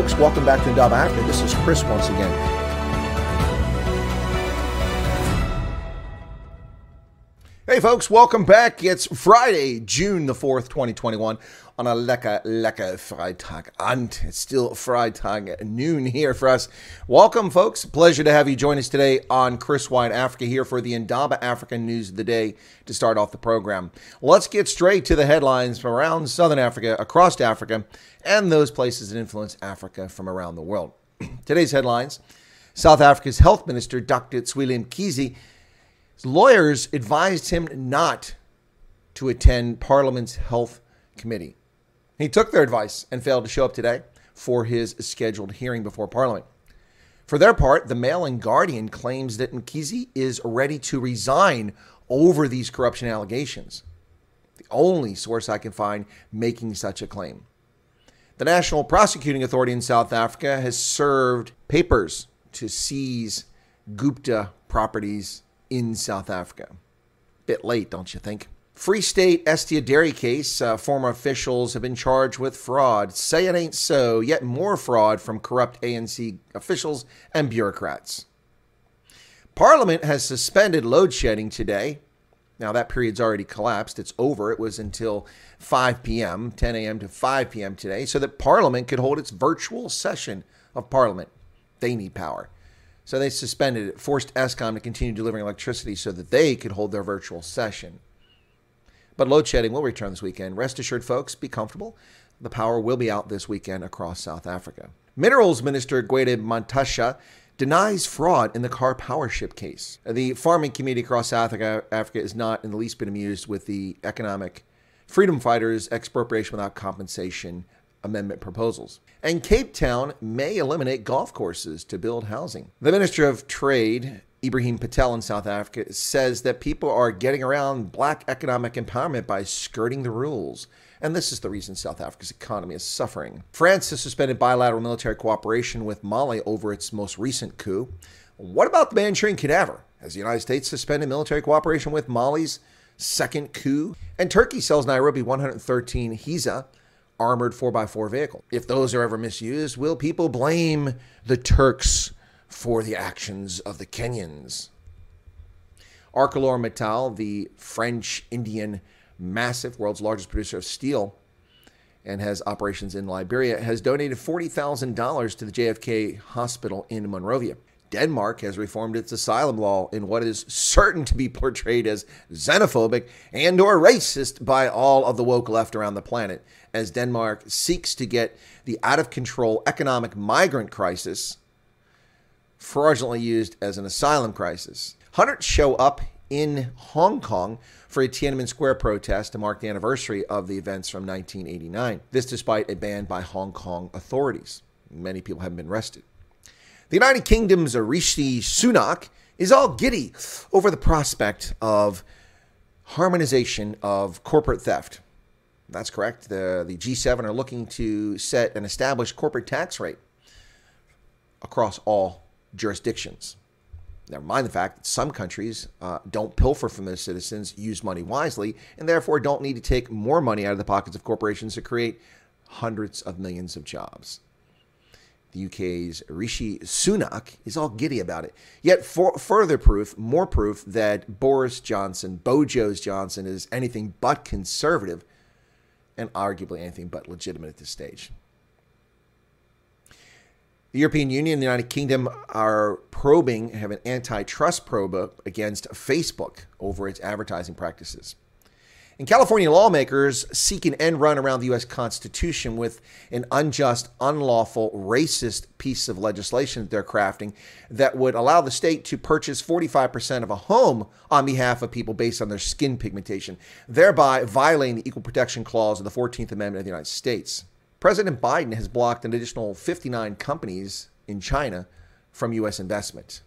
folks, welcome back to Indaba Africa. This is Chris once again. Hey folks, welcome back. It's Friday, June the 4th, 2021 on a lekker, lekker Freitag. And it's still Freitag noon here for us. Welcome folks. Pleasure to have you join us today on Chris Wyatt Africa here for the Indaba African news of the day to start off the program. Let's get straight to the headlines from around Southern Africa, across Africa, and those places that influence Africa from around the world. Today's headlines South Africa's Health Minister, Dr. Zweli Mkhize, lawyers advised him not to attend Parliament's Health Committee. He took their advice and failed to show up today for his scheduled hearing before Parliament. For their part, the Mail and Guardian claims that Mkhize is ready to resign over these corruption allegations. The only source I can find making such a claim. The National Prosecuting Authority in South Africa has served papers to seize Gupta properties in South Africa. Bit late, don't you think? Free State Estina Dairy case, uh, former officials have been charged with fraud. Say it ain't so, yet more fraud from corrupt ANC officials and bureaucrats. Parliament has suspended load shedding today. Now, that period's already collapsed. It's over. It was until 5 p.m., 10 a.m. to 5 p.m. today, so that Parliament could hold its virtual session of Parliament. They need power. So they suspended it, forced Eskom to continue delivering electricity so that they could hold their virtual session. But load shedding will return this weekend. Rest assured, folks, be comfortable. The power will be out this weekend across South Africa. Minerals Minister Gwede Mantashe denies fraud in the Karpowership case. The farming community across South Africa is not in the least bit amused with the economic freedom fighters' expropriation without compensation amendment proposals. And Cape Town may eliminate golf courses to build housing. The Minister of Trade, Ebrahim Patel in South Africa, says that people are getting around black economic empowerment by skirting the rules. And this is the reason South Africa's economy is suffering. France has suspended bilateral military cooperation with Mali over its most recent coup. What about the Manchurian cadaver? Has the United States suspended military cooperation with Mali's second coup? And Turkey sells Nairobi 113 Hiza armored 4x4 vehicle. If those are ever misused, will people blame the Turks for the actions of the Kenyans? ArcelorMittal, the French Indian massive, world's largest producer of steel, and has operations in Liberia, has donated $40,000 to the JFK Hospital in Monrovia. Denmark has reformed its asylum law in what is certain to be portrayed as xenophobic and or racist by all of the woke left around the planet as Denmark seeks to get the out of control economic migrant crisis fraudulently used as an asylum crisis. Hundreds show up in Hong Kong for a Tiananmen Square protest to mark the anniversary of the events from 1989. This despite a ban by Hong Kong authorities. Many people haven't been arrested. The United Kingdom's Rishi Sunak is all giddy over the prospect of harmonization of corporate theft. That's correct. The, the G7 are looking to set an established corporate tax rate across all jurisdictions. Never mind the fact that some countries uh, don't pilfer from their citizens, use money wisely, and therefore don't need to take more money out of the pockets of corporations to create hundreds of millions of jobs. The UK's Rishi Sunak is all giddy about it. Yet, for further proof, more proof that Boris Johnson, Bojo's Johnson, is anything but conservative and arguably anything but legitimate at this stage. The European Union and the United Kingdom are probing, have an antitrust probe against Facebook over its advertising practices. And California lawmakers seek an end run around the U.S. Constitution with an unjust, unlawful, racist piece of legislation that they're crafting that would allow the state to purchase 45% of a home on behalf of people based on their skin pigmentation, thereby violating the Equal Protection Clause of the 14th Amendment of the United States. President Biden has blocked an additional 59 companies in China from U.S. investment.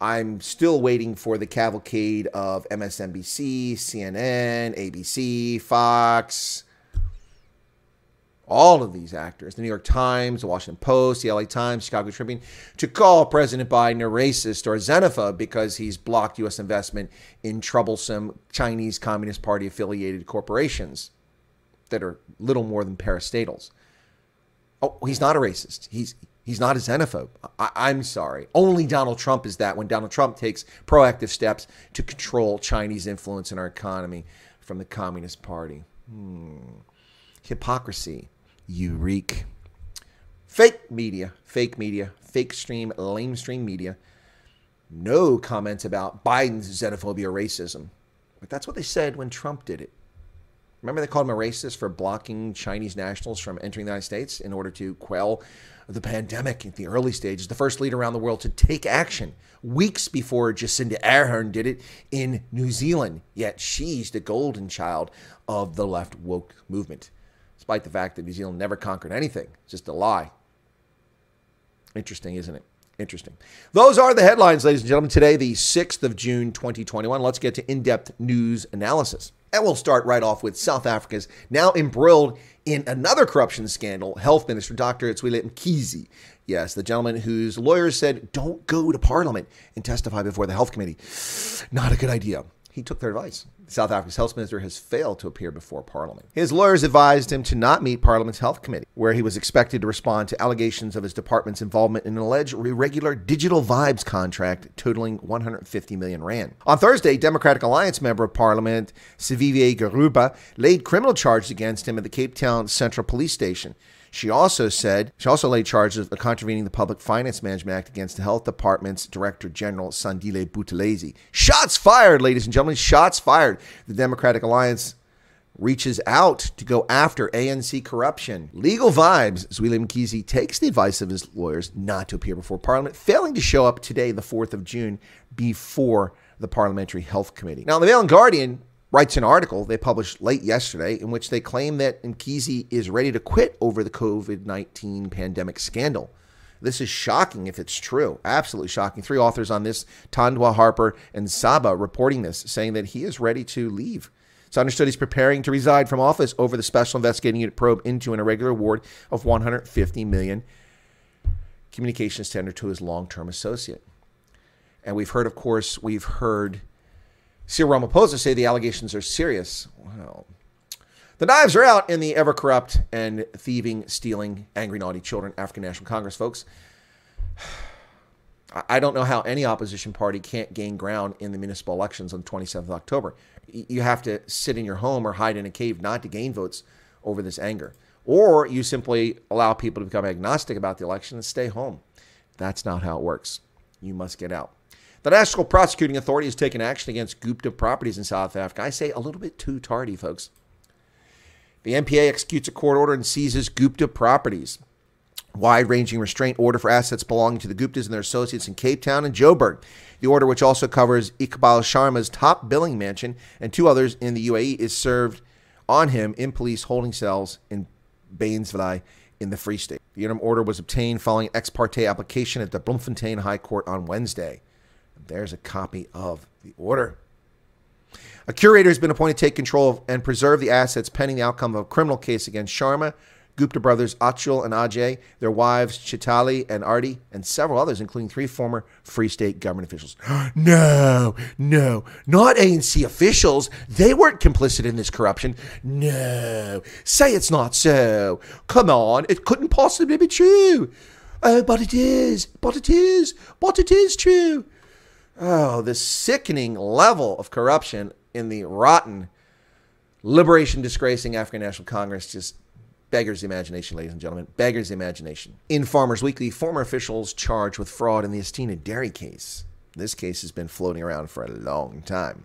I'm still waiting for the cavalcade of MSNBC, CNN, ABC, Fox, all of these actors, the New York Times, the Washington Post, the LA Times, Chicago Tribune, to call President Biden a racist or xenophobe because he's blocked U.S. investment in troublesome Chinese Communist Party affiliated corporations that are little more than parastatals. Oh, he's not a racist. He's he's not a xenophobe. I, am sorry. Only Donald Trump is that when Donald Trump takes proactive steps to control Chinese influence in our economy from the Communist Party. Hmm. Hypocrisy. You reek. Fake media, fake media, fake stream, lame stream media. No comments about Biden's xenophobia racism. But that's what they said when Trump did it. Remember, they called him a racist for blocking Chinese nationals from entering the United States in order to quell the pandemic in the early stages. The first leader around the world to take action weeks before Jacinda Ardern did it in New Zealand. Yet she's the golden child of the left woke movement, despite the fact that New Zealand never conquered anything. It's just a lie. Interesting, isn't it? Interesting. Those are the headlines, ladies and gentlemen. Today, the 6th of June, 2021. Let's get to in depth news analysis. And we'll start right off with South Africa's now embroiled in another corruption scandal, Health Minister Dr. Mkhize. Yes, the gentleman whose lawyers said, don't go to Parliament and testify before the Health Committee. Not a good idea. He took their advice. South Africa's health minister has failed to appear before Parliament. His lawyers advised him to not meet Parliament's health committee, where he was expected to respond to allegations of his department's involvement in an alleged irregular digital vibes contract totaling 150 million rand. On Thursday, Democratic Alliance member of Parliament Siviwe Gwarube laid criminal charges against him at the Cape Town Central Police Station. She also said she also laid charges of contravening the Public Finance Management Act against the Health Department's Director General Sandile Buthelezi. Shots fired, ladies and gentlemen. Shots fired. The Democratic Alliance reaches out to go after ANC corruption. Legal vibes as William takes the advice of his lawyers not to appear before Parliament, failing to show up today, the 4th of June, before the Parliamentary Health Committee. Now, the Mail and Guardian writes an article they published late yesterday in which they claim that Mkhize is ready to quit over the COVID 19 pandemic scandal. This is shocking if it's true. Absolutely shocking. Three authors on this, Tandwa Harper and Saba, reporting this, saying that he is ready to leave. It's understood he's preparing to resign from office over the Special Investigating Unit probe into an irregular award of 150 million communications tender to his long-term associate. And we've heard, of course, we've heard Cyril Ramaphosa say the allegations are serious. Well, the knives are out in the ever corrupt and thieving, stealing, angry, naughty children African National Congress, folks. I don't know how any opposition party can't gain ground in the municipal elections on the 27th of October. You have to sit in your home or hide in a cave not to gain votes over this anger. Or you simply allow people to become agnostic about the election and stay home. That's not how it works. You must get out. The National Prosecuting Authority has taken action against Gupta properties in South Africa. I say a little bit too tardy, folks. The NPA executes a court order and seizes Gupta properties. Wide ranging restraint order for assets belonging to the Guptas and their associates in Cape Town and Joburg. The order, which also covers Iqbal Sharma's top billing mansion and two others in the UAE, is served on him in police holding cells in Bainsville in the Free State. The interim order was obtained following ex parte application at the Bloemfontein High Court on Wednesday. There's a copy of the order. A curator has been appointed to take control of and preserve the assets pending the outcome of a criminal case against Sharma, Gupta brothers Achal and Ajay, their wives Chitali and Arti, and several others, including three former Free State government officials. no, no, not ANC officials. They weren't complicit in this corruption. No, say it's not so. Come on, it couldn't possibly be true. Oh, but it is, but it is, but it is true. Oh, this sickening level of corruption in the rotten, liberation disgracing African National Congress just beggars the imagination, ladies and gentlemen. Beggars the imagination. In Farmers Weekly, former officials charged with fraud in the Estina Dairy case. This case has been floating around for a long time.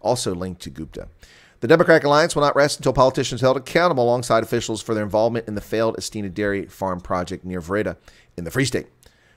Also linked to Gupta. The Democratic Alliance will not rest until politicians held accountable alongside officials for their involvement in the failed Estina Dairy Farm project near Vrede in the Free State.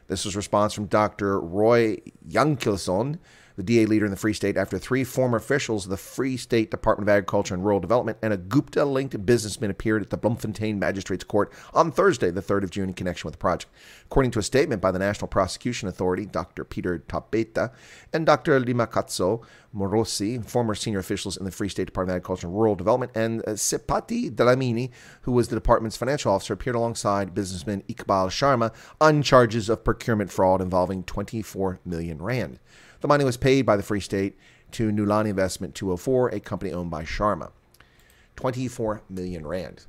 This was response from Dr. Roy Jankielsohn, the DA leader in the Free State, after three former officials of the Free State Department of Agriculture and Rural Development and a Gupta linked businessman appeared at the Bloemfontein Magistrates Court on Thursday, the 3rd of June, in connection with the project. According to a statement by the National Prosecution Authority, Dr. Peter Thabethe and Dr. Limakatso Moorosi, former senior officials in the Free State Department of Agriculture and Rural Development, and uh, Seipati Dlamini, who was the department's financial officer, appeared alongside businessman Iqbal Sharma on charges of procurement fraud involving 24 million rand. The money was paid by the Free State to Nulane Investment 204, a company owned by Sharma. 24 million rand.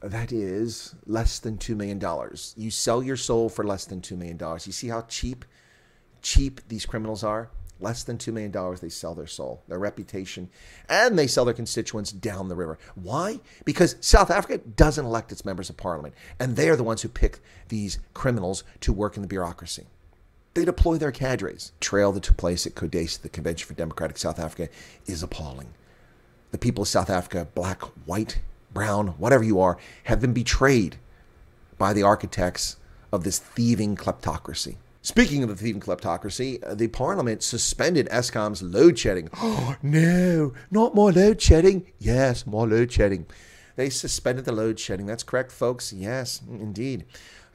That is less than $2 million. You sell your soul for less than $2 million. You see how cheap, cheap these criminals are? Less than $2 million, they sell their soul, their reputation, and they sell their constituents down the river. Why? Because South Africa doesn't elect its members of parliament, and they are the ones who pick these criminals to work in the bureaucracy. They deploy their cadres. Trail that took place at CODESA, the Convention for Democratic South Africa, is appalling. The people of South Africa, black, white, brown, whatever you are, have been betrayed by the architects of this thieving kleptocracy. Speaking of the thieving kleptocracy, uh, the parliament suspended Eskom's load shedding. Oh, no, not more load shedding. Yes, more load shedding. They suspended the load shedding. That's correct, folks. Yes, indeed.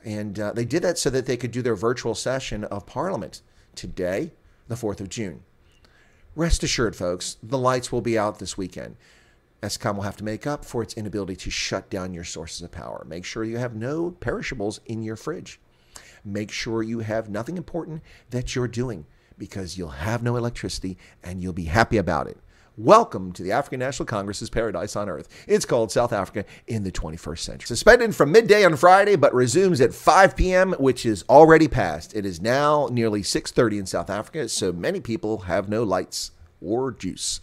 And uh, they did that so that they could do their virtual session of parliament today, the 4th of June. Rest assured, folks, the lights will be out this weekend. Eskom will have to make up for its inability to shut down your sources of power. Make sure you have no perishables in your fridge. Make sure you have nothing important that you're doing because you'll have no electricity and you'll be happy about it. Welcome to the African National Congress's paradise on earth. It's called South Africa in the 21st century. Suspended from midday on Friday, but resumes at 5 p.m., which is already past. It is now nearly 6:30 in South Africa, so many people have no lights or juice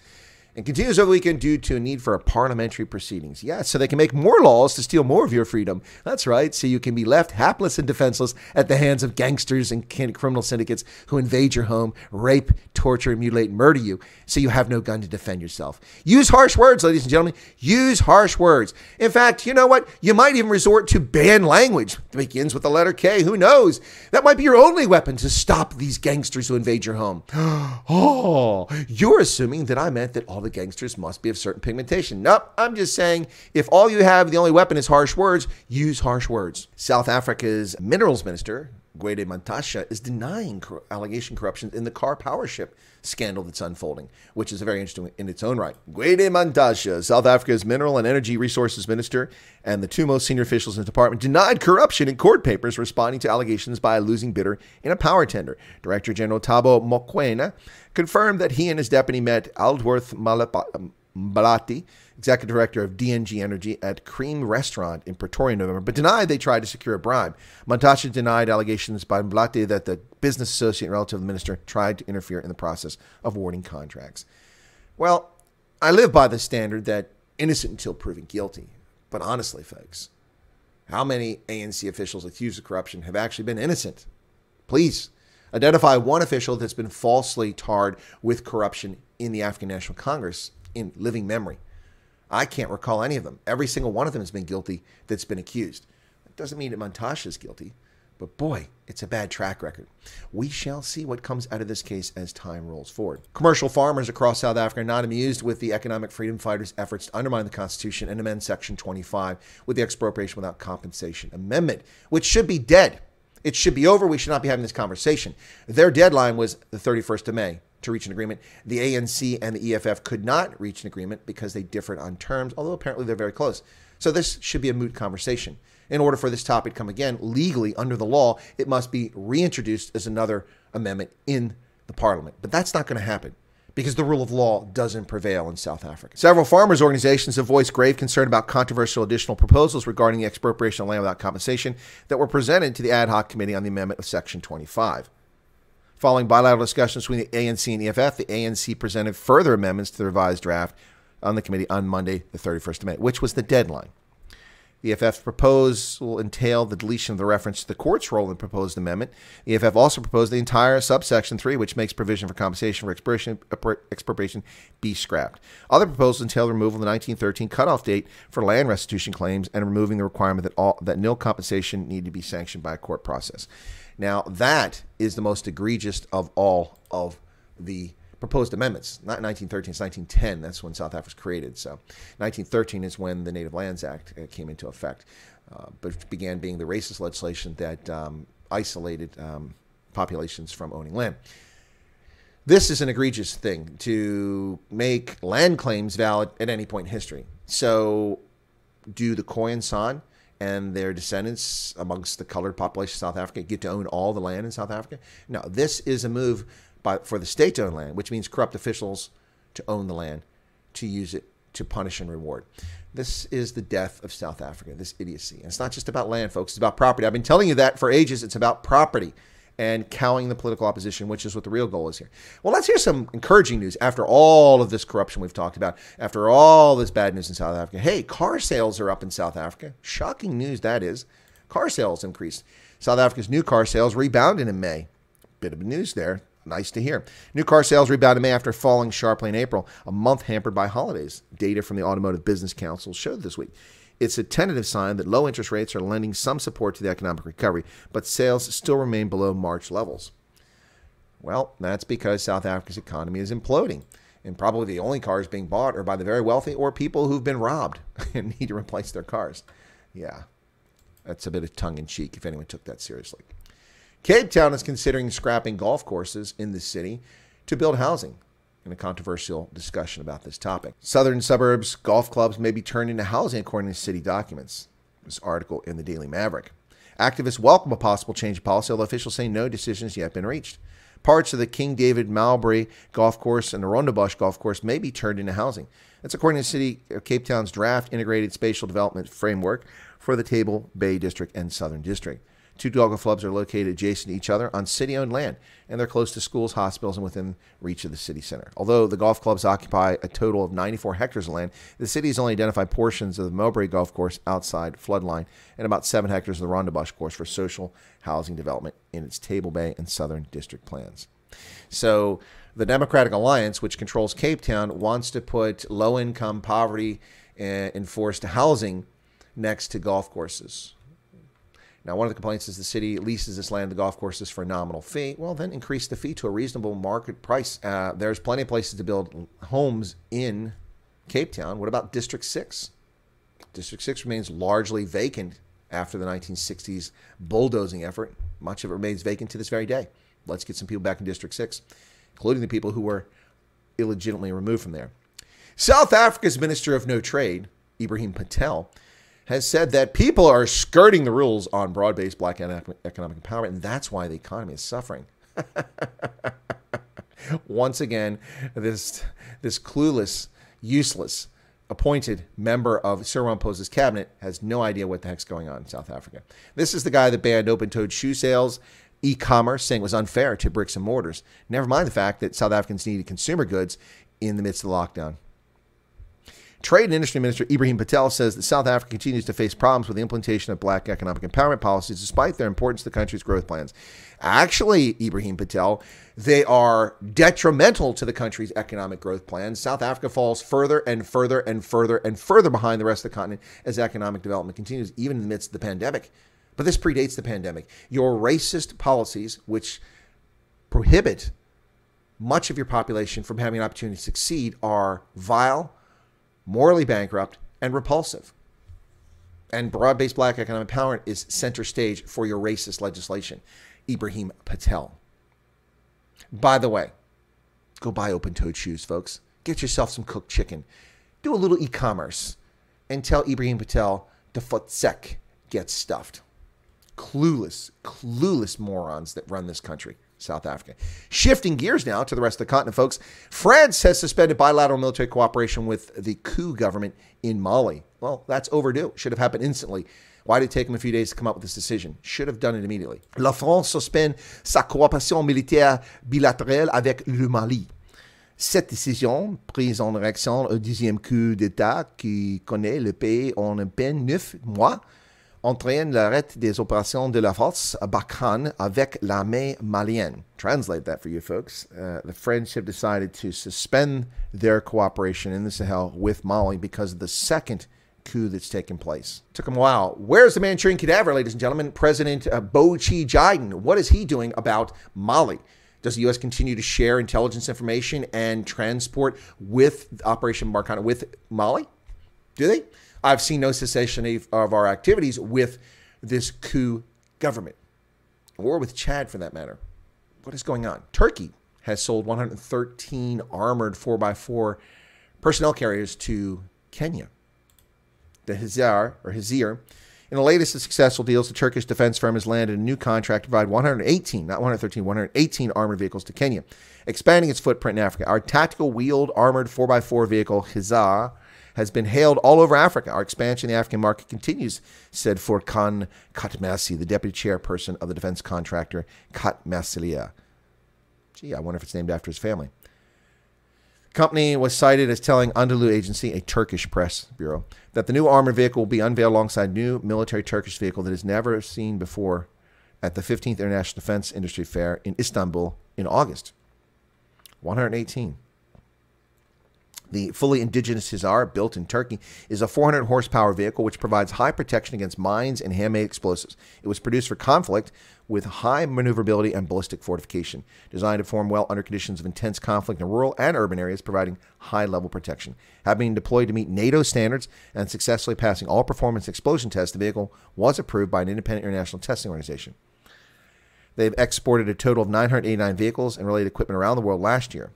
and continues over the weekend due to a need for parliamentary proceedings. Yes, so they can make more laws to steal more of your freedom. That's right, so you can be left hapless and defenseless at the hands of gangsters and criminal syndicates who invade your home, rape, torture, mutilate, and murder you, so you have no gun to defend yourself. Use harsh words, ladies and gentlemen. Use harsh words. In fact, you know what? You might even resort to banned language. It begins with the letter K. Who knows? That might be your only weapon to stop these gangsters who invade your home. oh, you're assuming that I meant that all the gangsters must be of certain pigmentation. Nope, I'm just saying if all you have, the only weapon is harsh words, use harsh words. South Africa's minerals minister, Gwede Mantashe, is denying cor- allegation corruption in the Karpowership scandal that's unfolding, which is very interesting in its own right. Gwede Mantashe, South Africa's mineral and energy resources minister, and the two most senior officials in the department denied corruption in court papers responding to allegations by a losing bidder in a power tender. Director General Thabo Mokoena confirmed that he and his deputy met Aldworth Mbalati, executive director of DNG Energy, at Cream Restaurant in Pretoria November, but denied they tried to secure a bribe. Mantashe denied allegations by Mbalati that the business associate and relative of the minister tried to interfere in the process of awarding contracts. Well, I live by the standard that innocent until proven guilty. But honestly, folks, how many ANC officials accused of corruption have actually been innocent? Please identify one official that's been falsely tarred with corruption in the African National Congress in living memory. I can't recall any of them. Every single one of them has been guilty that's been accused. That doesn't mean that Mantashe is guilty, but boy, it's a bad track record. We shall see what comes out of this case as time rolls forward. Commercial farmers across South Africa are not amused with the economic freedom fighters' efforts to undermine the Constitution and amend Section 25 with the expropriation without compensation amendment, which should be dead. It should be over. We should not be having this conversation. Their deadline was the 31st of May to reach an agreement. The ANC and the EFF could not reach an agreement because they differed on terms, although apparently they're very close. So this should be a moot conversation. In order for this topic to come again legally under the law, it must be reintroduced as another amendment in the parliament. But that's not going to happen because the rule of law doesn't prevail in South Africa. Several farmers' organizations have voiced grave concern about controversial additional proposals regarding the expropriation of land without compensation that were presented to the ad hoc committee on the amendment of Section 25. Following bilateral discussions between the ANC and EFF, the ANC presented further amendments to the revised draft on the committee on Monday, the 31st of May, which was the deadline. The EFF's proposal entailed the deletion of the reference to the court's role in the proposed amendment. The EFF also proposed the entire subsection 3, which makes provision for compensation for expropriation, be scrapped. Other proposals entailed removal of the 1913 cutoff date for land restitution claims and removing the requirement that, all, that nil compensation need to be sanctioned by a court process. Now, that is the most egregious of all of the proposed amendments. Not 1913, it's 1910. That's when South Africa was created. So 1913 is when the Native Lands Act uh, came into effect, uh, but began being the racist legislation that um, isolated um, populations from owning land. This is an egregious thing to make land claims valid at any point in history. So, do the Khoi and their descendants amongst the colored population of South Africa get to own all the land in South Africa? No, this is a move by, for the state to own land, which means corrupt officials to own the land, to use it to punish and reward. This is the death of South Africa, this idiocy. And it's not just about land, folks, it's about property. I've been telling you that for ages. It's about property and cowing the political opposition, which is what the real goal is here. Well, let's hear some encouraging news after all of this corruption we've talked about, after all this bad news in South Africa. Hey, car sales are up in South Africa. Shocking news that is. Car sales increased. South Africa's new car sales rebounded in May. Bit of news there. Nice to hear. New car sales rebounded in May after falling sharply in April, a month hampered by holidays. Data from the Automotive Business Council showed this week. It's a tentative sign that low interest rates are lending some support to the economic recovery, but sales still remain below March levels. Well, that's because South Africa's economy is imploding. And probably the only cars being bought are by the very wealthy or people who've been robbed and need to replace their cars. Yeah, that's a bit of tongue in cheek if anyone took that seriously. Cape Town is considering scrapping golf courses in the city to build housing in a controversial discussion about this topic. Southern suburbs golf clubs may be turned into housing according to city documents. This article in the Daily Maverick. Activists welcome a possible change of policy, although officials say no decision has yet been reached. Parts of the King David Mowbray Golf Course and the Rondebosch Golf Course may be turned into housing. That's according to City of Cape Town's draft integrated spatial development framework for the Table Bay District and Southern District. Two golf clubs are located adjacent to each other on city owned land, and they're close to schools, hospitals, and within reach of the city center. Although the golf clubs occupy a total of 94 hectares of land, the city has only identified portions of the Mowbray Golf Course outside floodline and about 7 hectares of the Rondebosch Course for social housing development in its Table Bay and Southern District plans. So, the Democratic Alliance, which controls Cape Town, wants to put low income, poverty, and enforced housing next to golf courses. Now, one of the complaints is the city leases this land the golf courses for a nominal fee. Well, then increase the fee to a reasonable market price. Uh, there's plenty of places to build homes in Cape Town. What about District 6? District 6 remains largely vacant after the 1960s bulldozing effort. Much of it remains vacant to this very day. Let's get some people back in District 6, including the people who were illegitimately removed from there. South Africa's Minister of No Trade, Ebrahim Patel, has said that people are skirting the rules on broad based black economic empowerment, and that's why the economy is suffering. Once again, this, this clueless, useless, appointed member of Cyril Ramaphosa's cabinet has no idea what the heck's going on in South Africa. This is the guy that banned open-toed shoe sales, e-commerce, saying it was unfair to bricks and mortars. Never mind the fact that South Africans needed consumer goods in the midst of the lockdown. Trade and Industry Minister Ebrahim Patel says that South Africa continues to face problems with the implementation of black economic empowerment policies despite their importance to the country's growth plans. Actually, Ebrahim Patel, they are detrimental to the country's economic growth plans. South Africa falls further and further and further and further behind the rest of the continent as economic development continues, even in the midst of the pandemic. But this predates the pandemic. Your racist policies, which prohibit much of your population from having an opportunity to succeed, are vile morally bankrupt, and repulsive. And broad based black economic empowerment is center stage for your racist legislation. Ebrahim Patel. By the way, go buy open toed shoes, folks. Get yourself some cooked chicken. Do a little e commerce and tell Ebrahim Patel the futsek gets stuffed. Clueless, clueless morons that run this country. South Africa. Shifting gears now to the rest of the continent, folks. France has suspended bilateral military cooperation with the coup government in Mali. Well, that's overdue. Should have happened instantly. Why did it take them a few days to come up with this decision? Should have done it immediately. La France suspend sa coopération militaire bilatérale avec le Mali. Cette décision, prise en réaction au deuxième coup d'État qui connaît le pays en à peine neuf mois, entraîne l'arrêt des opérations de la force Barkhane avec l'armée malienne. Translate that for you folks. Uh, the French have decided to suspend their cooperation in the Sahel with Mali because of the second coup that's taken place. Took them a while. Where's the Manchurian cadaver, ladies and gentlemen? President uh, Bo Chi Jiden. What is he doing about Mali? Does the U.S. continue to share intelligence information and transport with Operation Barkhane with Mali? Do they? I've seen no cessation of our activities with this coup government, or with Chad for that matter. What is going on? Turkey has sold 113 armored 4x4 personnel carriers to Kenya. The Hizar, or Hizir, in the latest of successful deals, the Turkish defense firm has landed a new contract to provide 118, not 113, 118 armored vehicles to Kenya, expanding its footprint in Africa. Our tactical wheeled armored 4x4 vehicle, Hizar, has been hailed all over Africa. Our expansion in the African market continues, said Furkan Katmerci, the deputy chairperson of the defense contractor Katmerciler. Gee, I wonder if it's named after his family. The company was cited as telling Anadolu Agency, a Turkish press bureau, that the new armored vehicle will be unveiled alongside new military Turkish vehicle that is never seen before at the 15th International Defense Industry Fair in Istanbul in August. 118. The fully indigenous Hizar, built in Turkey, is a 400 horsepower vehicle which provides high protection against mines and handmade explosives. It was produced for conflict with high maneuverability and ballistic fortification, designed to perform well under conditions of intense conflict in rural and urban areas, providing high level protection. Having been deployed to meet NATO standards and successfully passing all performance explosion tests, the vehicle was approved by an independent international testing organization. They've exported a total of 989 vehicles and related equipment around the world last year.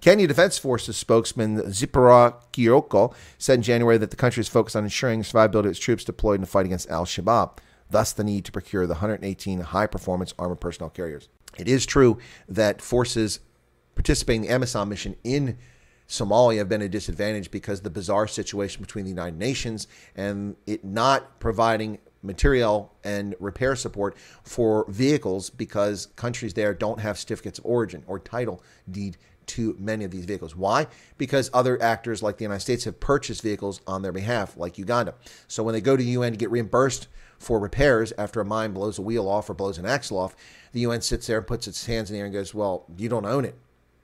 Kenya Defense Forces spokesman Zipporah Kioko said in January that the country is focused on ensuring survivability of its troops deployed in the fight against Al Shabaab, thus, the need to procure the 118 high performance armored personnel carriers. It is true that forces participating in the AMISOM mission in Somalia have been a disadvantage because the bizarre situation between the United Nations and it not providing material and repair support for vehicles because countries there don't have certificates of origin or title deed to many of these vehicles. Why? Because other actors like the United States have purchased vehicles on their behalf, like Uganda. So when they go to the UN to get reimbursed for repairs after a mine blows a wheel off or blows an axle off, the UN sits there and puts its hands in the air and goes, Well, you don't own it.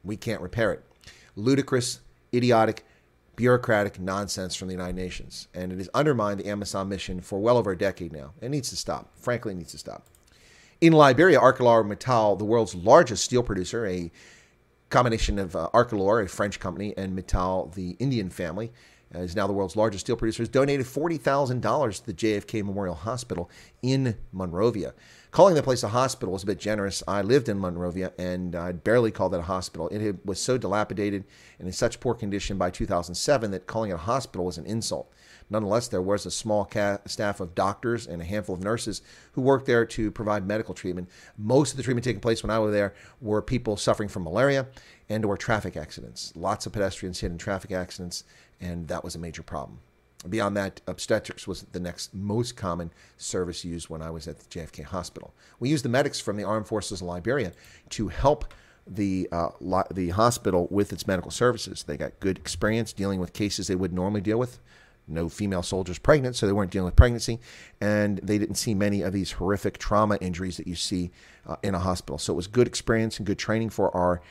We can't repair it. Ludicrous, idiotic, bureaucratic nonsense from the United Nations. And it has undermined the AMISOM mission for well over a decade now. It needs to stop. Frankly, it needs to stop. In Liberia, ArcelorMittal, the world's largest steel producer, a combination of uh, Arcelor, a French company, and Mittal, the Indian family, uh, is now the world's largest steel producer, has donated $40,000 to the JFK Memorial Hospital in Monrovia. Calling the place a hospital was a bit generous. I lived in Monrovia and I'd barely call that a hospital. It was so dilapidated and in such poor condition by 2007 that calling it a hospital was an insult. Nonetheless, there was a small staff of doctors and a handful of nurses who worked there to provide medical treatment. Most of the treatment taking place when I was there were people suffering from malaria and or traffic accidents. Lots of pedestrians hit in traffic accidents, and that was a major problem. Beyond that, obstetrics was the next most common service used when I was at the JFK hospital. We used the medics from the Armed Forces of Liberia to help the uh, the hospital with its medical services. They got good experience dealing with cases they would normally deal with no female soldiers pregnant, so they weren't dealing with pregnancy, and they didn't see many of these horrific trauma injuries that you see uh, in a hospital. So it was good experience and good training for our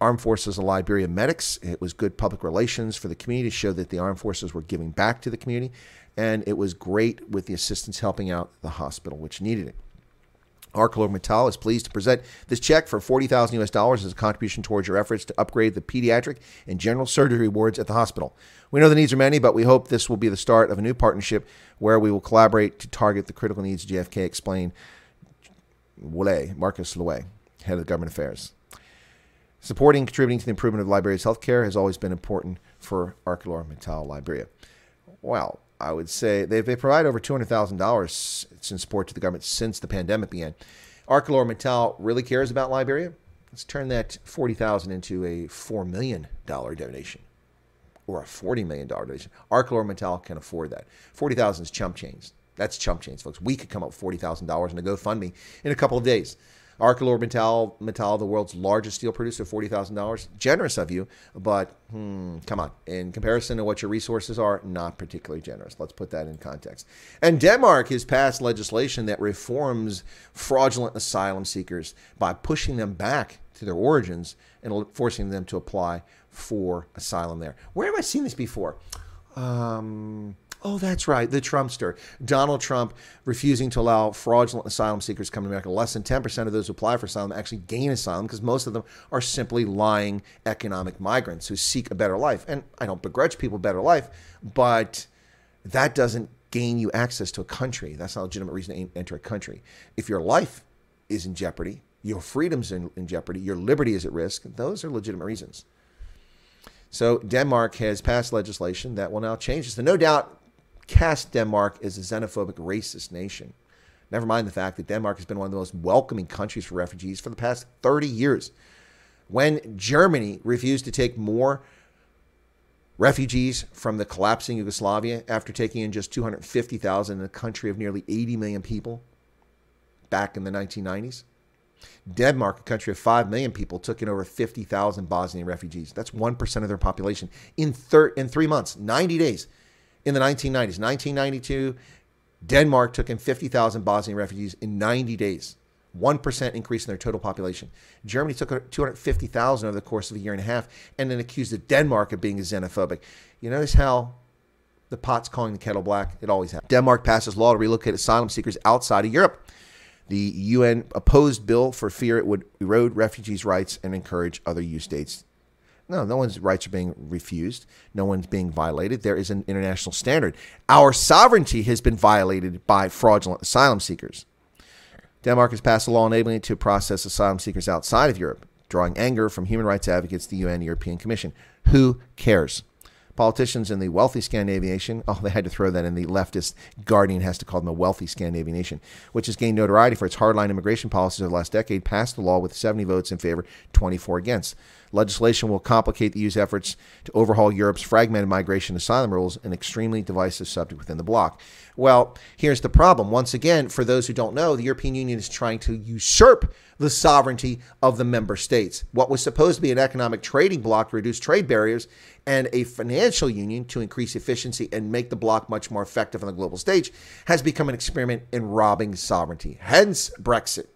Armed Forces of Liberia medics. It was good public relations for the community to show that the Armed Forces were giving back to the community, and it was great with the assistance helping out the hospital, which needed it. ArcelorMittal is pleased to present this check for 40,000 US dollars as a contribution towards your efforts to upgrade the pediatric and general surgery wards at the hospital. We know the needs are many, but we hope this will be the start of a new partnership where we will collaborate to target the critical needs JFK explained Wule, Marcus Loue, head of government affairs. Supporting and contributing to the improvement of Liberia's healthcare has always been important for ArcelorMittal Liberia. Well, I would say they they provide over two hundred thousand dollars in support to the government since the pandemic began. ArcelorMittal really cares about Liberia. Let's turn that forty thousand into a four million dollar donation, or a forty million dollar donation. ArcelorMittal can afford that. Forty thousand is chump change. That's chump change, folks. We could come up with forty thousand dollars in a GoFundMe in a couple of days. ArcelorMittal, Mittal, the world's largest steel producer, forty thousand dollars. Generous of you, but hmm, come on. In comparison to what your resources are, not particularly generous. Let's put that in context. And Denmark has passed legislation that reforms fraudulent asylum seekers by pushing them back to their origins and forcing them to apply for asylum there. Where have I seen this before? Um, Oh, that's right, the Trumpster. Donald Trump refusing to allow fraudulent asylum seekers come to America. Less than 10% of those who apply for asylum actually gain asylum because most of them are simply lying economic migrants who seek a better life. And I don't begrudge people better life, but that doesn't gain you access to a country. That's not a legitimate reason to enter a country. If your life is in jeopardy, your freedom's in, in jeopardy, your liberty is at risk, those are legitimate reasons. So Denmark has passed legislation that will now change this. And no doubt cast Denmark as a xenophobic, racist nation. Never mind the fact that Denmark has been one of the most welcoming countries for refugees for the past 30 years. When Germany refused to take more refugees from the collapsing Yugoslavia after taking in just 250,000 in a country of nearly 80 million people back in the 1990s. Denmark, a country of 5 million people, took in over 50,000 Bosnian refugees. That's 1% of their population in, thir- in three months, 90 days in the 1990s. 1992, Denmark took in 50,000 Bosnian refugees in 90 days. 1% increase in their total population. Germany took 250,000 over the course of a year and a half and then accused Denmark of being xenophobic. You notice how the pot's calling the kettle black? It always happens. Denmark passes law to relocate asylum seekers outside of Europe. The UN opposed bill for fear it would erode refugees' rights and encourage other EU states. No, no one's rights are being refused. No one's being violated. There is an international standard. Our sovereignty has been violated by fraudulent asylum seekers. Denmark has passed a law enabling it to process asylum seekers outside of Europe, drawing anger from human rights advocates, the UN, European Commission. Who cares? Politicians in the wealthy Scandinavian nation, oh, they had to throw that in. The leftist Guardian has to call them a wealthy Scandinavian nation, which has gained notoriety for its hardline immigration policies over the last decade, passed the law with 70 votes in favor, 24 against. Legislation will complicate the EU's efforts to overhaul Europe's fragmented migration asylum rules, an extremely divisive subject within the bloc. Well, here's the problem. Once again, for those who don't know, the European Union is trying to usurp the sovereignty of the member states. What was supposed to be an economic trading bloc to reduce trade barriers and a financial union to increase efficiency and make the bloc much more effective on the global stage has become an experiment in robbing sovereignty. Hence, Brexit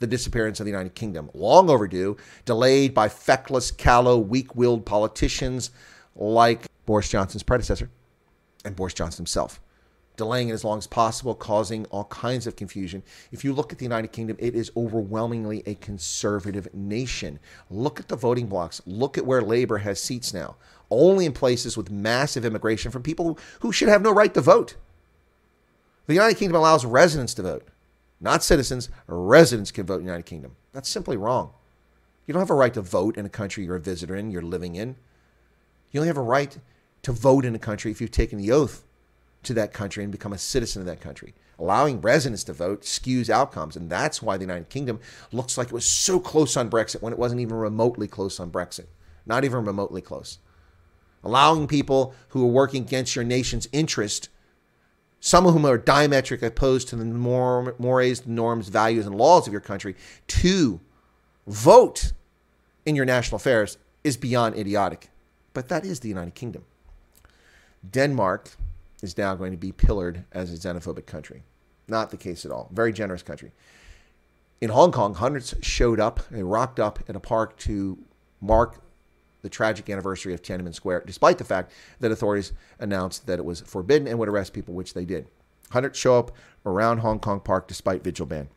the disappearance of the United Kingdom. Long overdue, delayed by feckless, callow, weak willed politicians like Boris Johnson's predecessor and Boris Johnson himself. Delaying it as long as possible, causing all kinds of confusion. If you look at the United Kingdom, it is overwhelmingly a conservative nation. Look at the voting blocks. Look at where Labour has seats now. Only in places with massive immigration from people who should have no right to vote. The United Kingdom allows residents to vote not citizens, residents can vote in the United Kingdom. That's simply wrong. You don't have a right to vote in a country you're a visitor in, you're living in. You only have a right to vote in a country if you've taken the oath to that country and become a citizen of that country. Allowing residents to vote skews outcomes, and that's why the United Kingdom looks like it was so close on Brexit when it wasn't even remotely close on Brexit. Not even remotely close. Allowing people who are working against your nation's interest some of whom are diametric opposed to the mores, norms, values, and laws of your country, to vote in your national affairs is beyond idiotic. But that is the United Kingdom. Denmark is now going to be pillared as a xenophobic country. Not the case at all. Very generous country. In Hong Kong, hundreds showed up, they rocked up in a park to mark the tragic anniversary of Tiananmen Square, despite the fact that authorities announced that it was forbidden and would arrest people, which they did. Hundreds show up around Hong Kong Park despite vigil ban.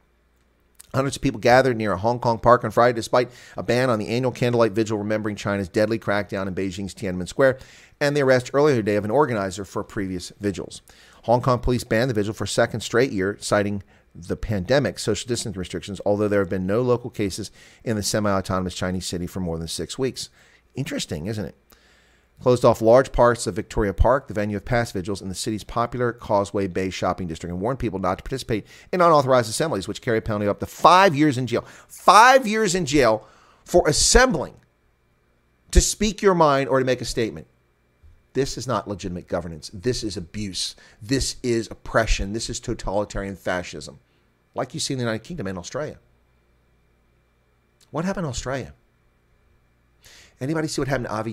Hundreds of people gathered near a Hong Kong park on Friday despite a ban on the annual candlelight vigil remembering China's deadly crackdown in Beijing's Tiananmen Square and the arrest earlier today of an organizer for previous vigils. Hong Kong police banned the vigil for a second straight year, citing the pandemic social distancing restrictions, although there have been no local cases in the semi autonomous Chinese city for more than six weeks. Interesting, isn't it? Closed off large parts of Victoria Park, the venue of past vigils in the city's popular Causeway Bay shopping district, and warned people not to participate in unauthorized assemblies, which carry a penalty up to five years in jail. Five years in jail for assembling to speak your mind or to make a statement. This is not legitimate governance. This is abuse. This is oppression. This is totalitarian fascism, like you see in the United Kingdom and Australia. What happened in Australia? Anybody see what happened to Avi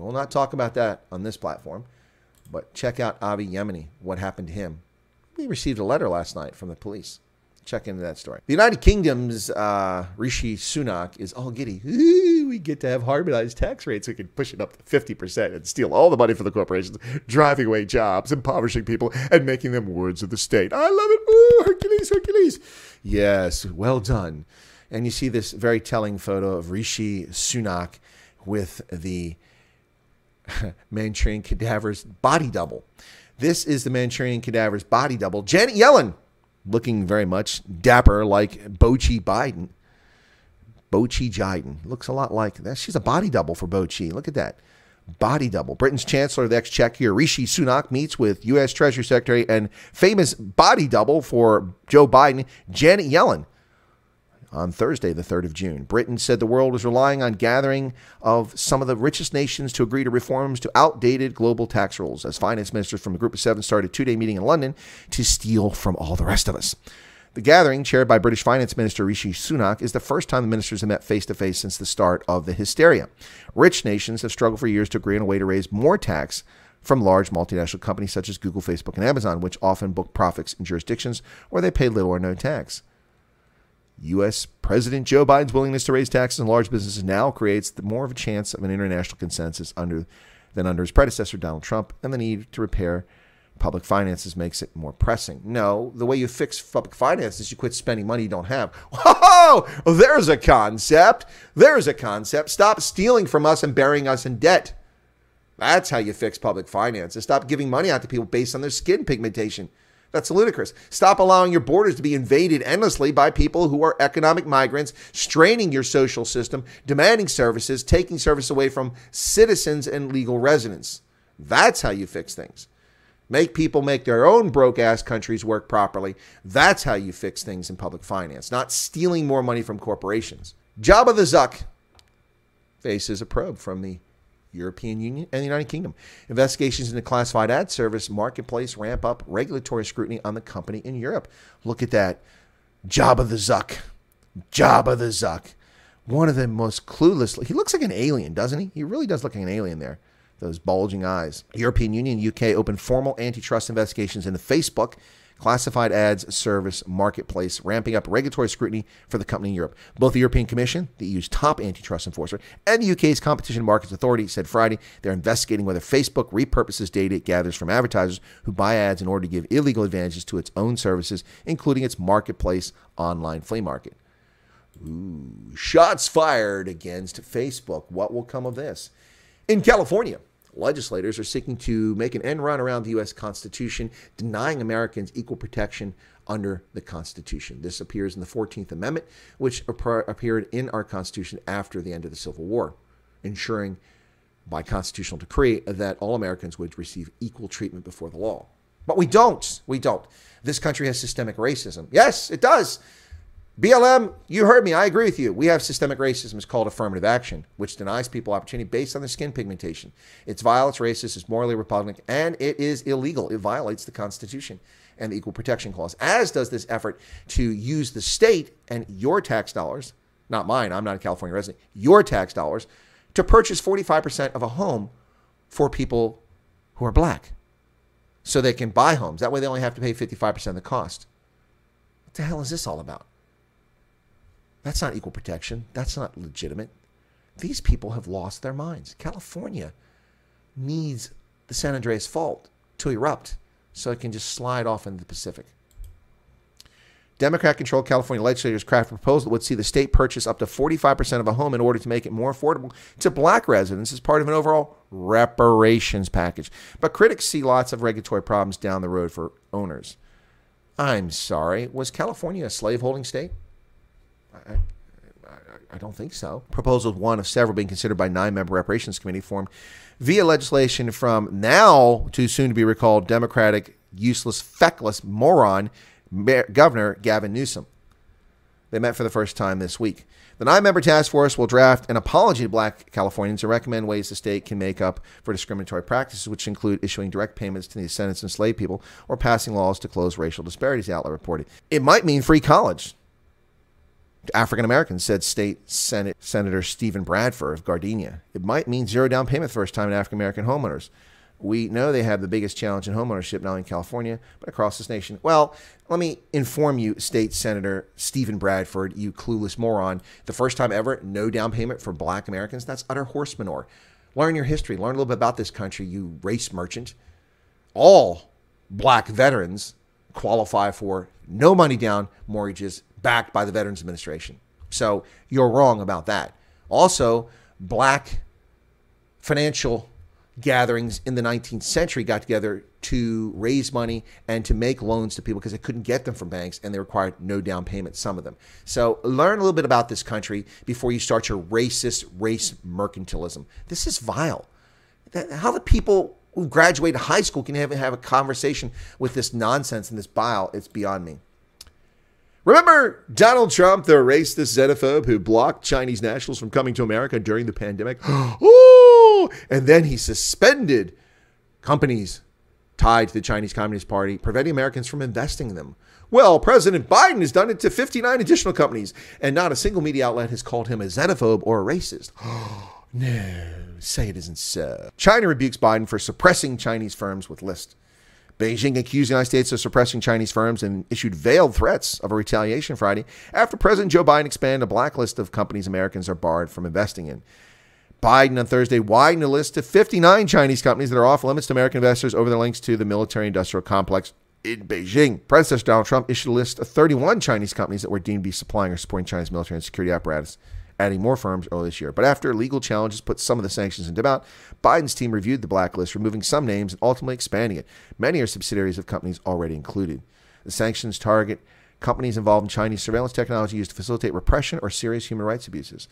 Yemini? We'll not talk about that on this platform, but check out Avi Yemini, what happened to him. We received a letter last night from the police. Check into that story. The United Kingdom's uh, Rishi Sunak is all giddy. Ooh, we get to have harmonized tax rates. We can push it up to 50% and steal all the money from the corporations, driving away jobs, impoverishing people, and making them wards of the state. I love it. Ooh, Hercules, Hercules. Yes, well done. And you see this very telling photo of Rishi Sunak with the Manchurian cadaver's body double. This is the Manchurian cadaver's body double. Janet Yellen, looking very much dapper like Bochi Biden. Bochi Jiden. Looks a lot like that. She's a body double for Bochi. Look at that. Body double. Britain's Chancellor of the Exchequer, Rishi Sunak, meets with U.S. Treasury Secretary and famous body double for Joe Biden, Janet Yellen. On Thursday, the 3rd of June. Britain said the world was relying on gathering of some of the richest nations to agree to reforms to outdated global tax rules as finance ministers from a group of seven started a two day meeting in London to steal from all the rest of us. The gathering, chaired by British Finance Minister Rishi Sunak, is the first time the ministers have met face to face since the start of the hysteria. Rich nations have struggled for years to agree on a way to raise more tax from large multinational companies such as Google, Facebook, and Amazon, which often book profits in jurisdictions where they pay little or no tax. U.S. President Joe Biden's willingness to raise taxes on large businesses now creates more of a chance of an international consensus under than under his predecessor Donald Trump, and the need to repair public finances makes it more pressing. No, the way you fix public finances, you quit spending money you don't have. Whoa, there's a concept. There's a concept. Stop stealing from us and burying us in debt. That's how you fix public finances. Stop giving money out to people based on their skin pigmentation. That's ludicrous. Stop allowing your borders to be invaded endlessly by people who are economic migrants, straining your social system, demanding services, taking service away from citizens and legal residents. That's how you fix things. Make people make their own broke ass countries work properly. That's how you fix things in public finance, not stealing more money from corporations. Job of the Zuck faces a probe from the European Union, and the United Kingdom. Investigations into classified ad service marketplace ramp up regulatory scrutiny on the company in Europe. Look at that. Jabba the Zuck. Jabba the Zuck. One of the most clueless. He looks like an alien, doesn't he? He really does look like an alien there. Those bulging eyes. European Union UK opened formal antitrust investigations into Facebook classified ads service marketplace, ramping up regulatory scrutiny for the company in Europe. Both the European Commission, the EU's top antitrust enforcer, and the UK's Competition Markets Authority said Friday they're investigating whether Facebook repurposes data it gathers from advertisers who buy ads in order to give illegal advantages to its own services, including its marketplace online flea market. Ooh, shots fired against Facebook. What will come of this? In California, Legislators are seeking to make an end run around the U.S. Constitution, denying Americans equal protection under the Constitution. This appears in the 14th Amendment, which appeared in our Constitution after the end of the Civil War, ensuring by constitutional decree that all Americans would receive equal treatment before the law. But we don't. We don't. This country has systemic racism. Yes, it does. BLM, you heard me. I agree with you. We have systemic racism. It's called affirmative action, which denies people opportunity based on their skin pigmentation. It's vile, it's racist, it's morally repugnant, and it is illegal. It violates the Constitution and the Equal Protection Clause, as does this effort to use the state and your tax dollars, not mine, I'm not a California resident, your tax dollars, to purchase 45% of a home for people who are black so they can buy homes. That way they only have to pay 55% of the cost. What the hell is this all about? That's not equal protection. That's not legitimate. These people have lost their minds. California needs the San Andreas Fault to erupt so it can just slide off into the Pacific. Democrat controlled California legislators crafted a proposal that would see the state purchase up to 45% of a home in order to make it more affordable to black residents as part of an overall reparations package. But critics see lots of regulatory problems down the road for owners. I'm sorry, was California a slaveholding state? I, I, I don't think so. Proposal one of several being considered by nine-member reparations committee formed via legislation from now to soon to be recalled Democratic useless feckless moron Governor Gavin Newsom. They met for the first time this week. The nine member task force will draft an apology to black Californians and recommend ways the state can make up for discriminatory practices, which include issuing direct payments to the descendants of enslaved people or passing laws to close racial disparities, the outlet reported. It might mean free college. African Americans, said State Senate Senator Steven Bradford of Gardena. It might mean zero down payment first time to African American homeowners. We know they have the biggest challenge in homeownership, not only in California, but across this nation. Well, let me inform you, State Senator Steven Bradford, you clueless moron. The first time ever, no down payment for black Americans, that's utter horse manure. Learn your history, learn a little bit about this country, you race merchant. All black veterans qualify for no money down mortgages backed by the Veterans Administration. So you're wrong about that. Also, black financial gatherings in the 19th century got together to raise money and to make loans to people because they couldn't get them from banks and they required no down payment, some of them. So learn a little bit about this country before you start your racist race mercantilism. This is vile. How the people who graduated high school can have, have a conversation with this nonsense and this bile, it's beyond me. Remember Donald Trump, the racist xenophobe who blocked Chinese nationals from coming to America during the pandemic? Ooh! And then he suspended companies tied to the Chinese Communist Party, preventing Americans from investing in them. Well, President Biden has done it to 59 additional companies, and not a single media outlet has called him a xenophobe or a racist. no, say it isn't so. China rebukes Biden for suppressing Chinese firms with lists. Beijing accused the United States of suppressing Chinese firms and issued veiled threats of a retaliation Friday after President Joe Biden expanded a blacklist of companies Americans are barred from investing in. Biden on Thursday widened the list to 59 Chinese companies that are off limits to American investors over their links to the military industrial complex in Beijing. Predecessor Donald Trump issued a list of 31 Chinese companies that were deemed to be supplying or supporting China's military and security apparatus adding more firms earlier this year. But after legal challenges put some of the sanctions into doubt, Biden's team reviewed the blacklist, removing some names and ultimately expanding it. Many are subsidiaries of companies already included. The sanctions target companies involved in Chinese surveillance technology used to facilitate repression or serious human rights abuses.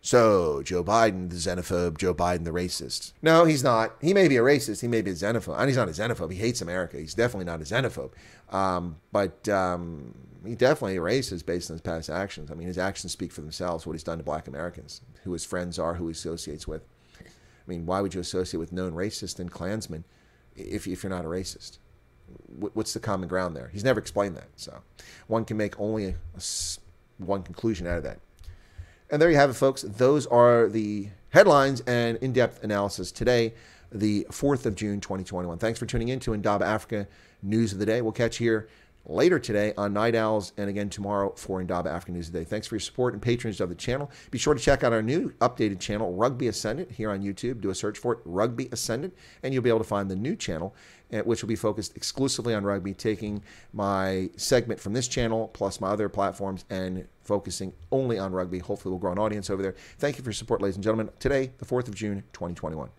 So, Joe Biden, the xenophobe, Joe Biden, the racist. No, he's not. He may be a racist. He may be a xenophobe. And he's not a xenophobe. He hates America. He's definitely not a xenophobe. Um, but um, he definitely racist based on his past actions. I mean, his actions speak for themselves, what he's done to black Americans, who his friends are, who he associates with. I mean, why would you associate with known racists and Klansmen if, if you're not a racist? What's the common ground there? He's never explained that. So one can make only a, a, one conclusion out of that. And there you have it, folks. Those are the headlines and in depth analysis today, the 4th of June, 2021. Thanks for tuning in to Indaba Africa News of the Day. We'll catch you here later today on Night Owls and again tomorrow for Indaba African News Today. Thanks for your support and patronage of the channel. Be sure to check out our new updated channel, Rugby Ascendant, here on YouTube. Do a search for it, Rugby Ascendant, and you'll be able to find the new channel, eh, which will be focused exclusively on rugby, taking my segment from this channel plus my other platforms and focusing only on rugby. Hopefully, we'll grow an audience over there. Thank you for your support, ladies and gentlemen. Today, the 4th of June, 2021.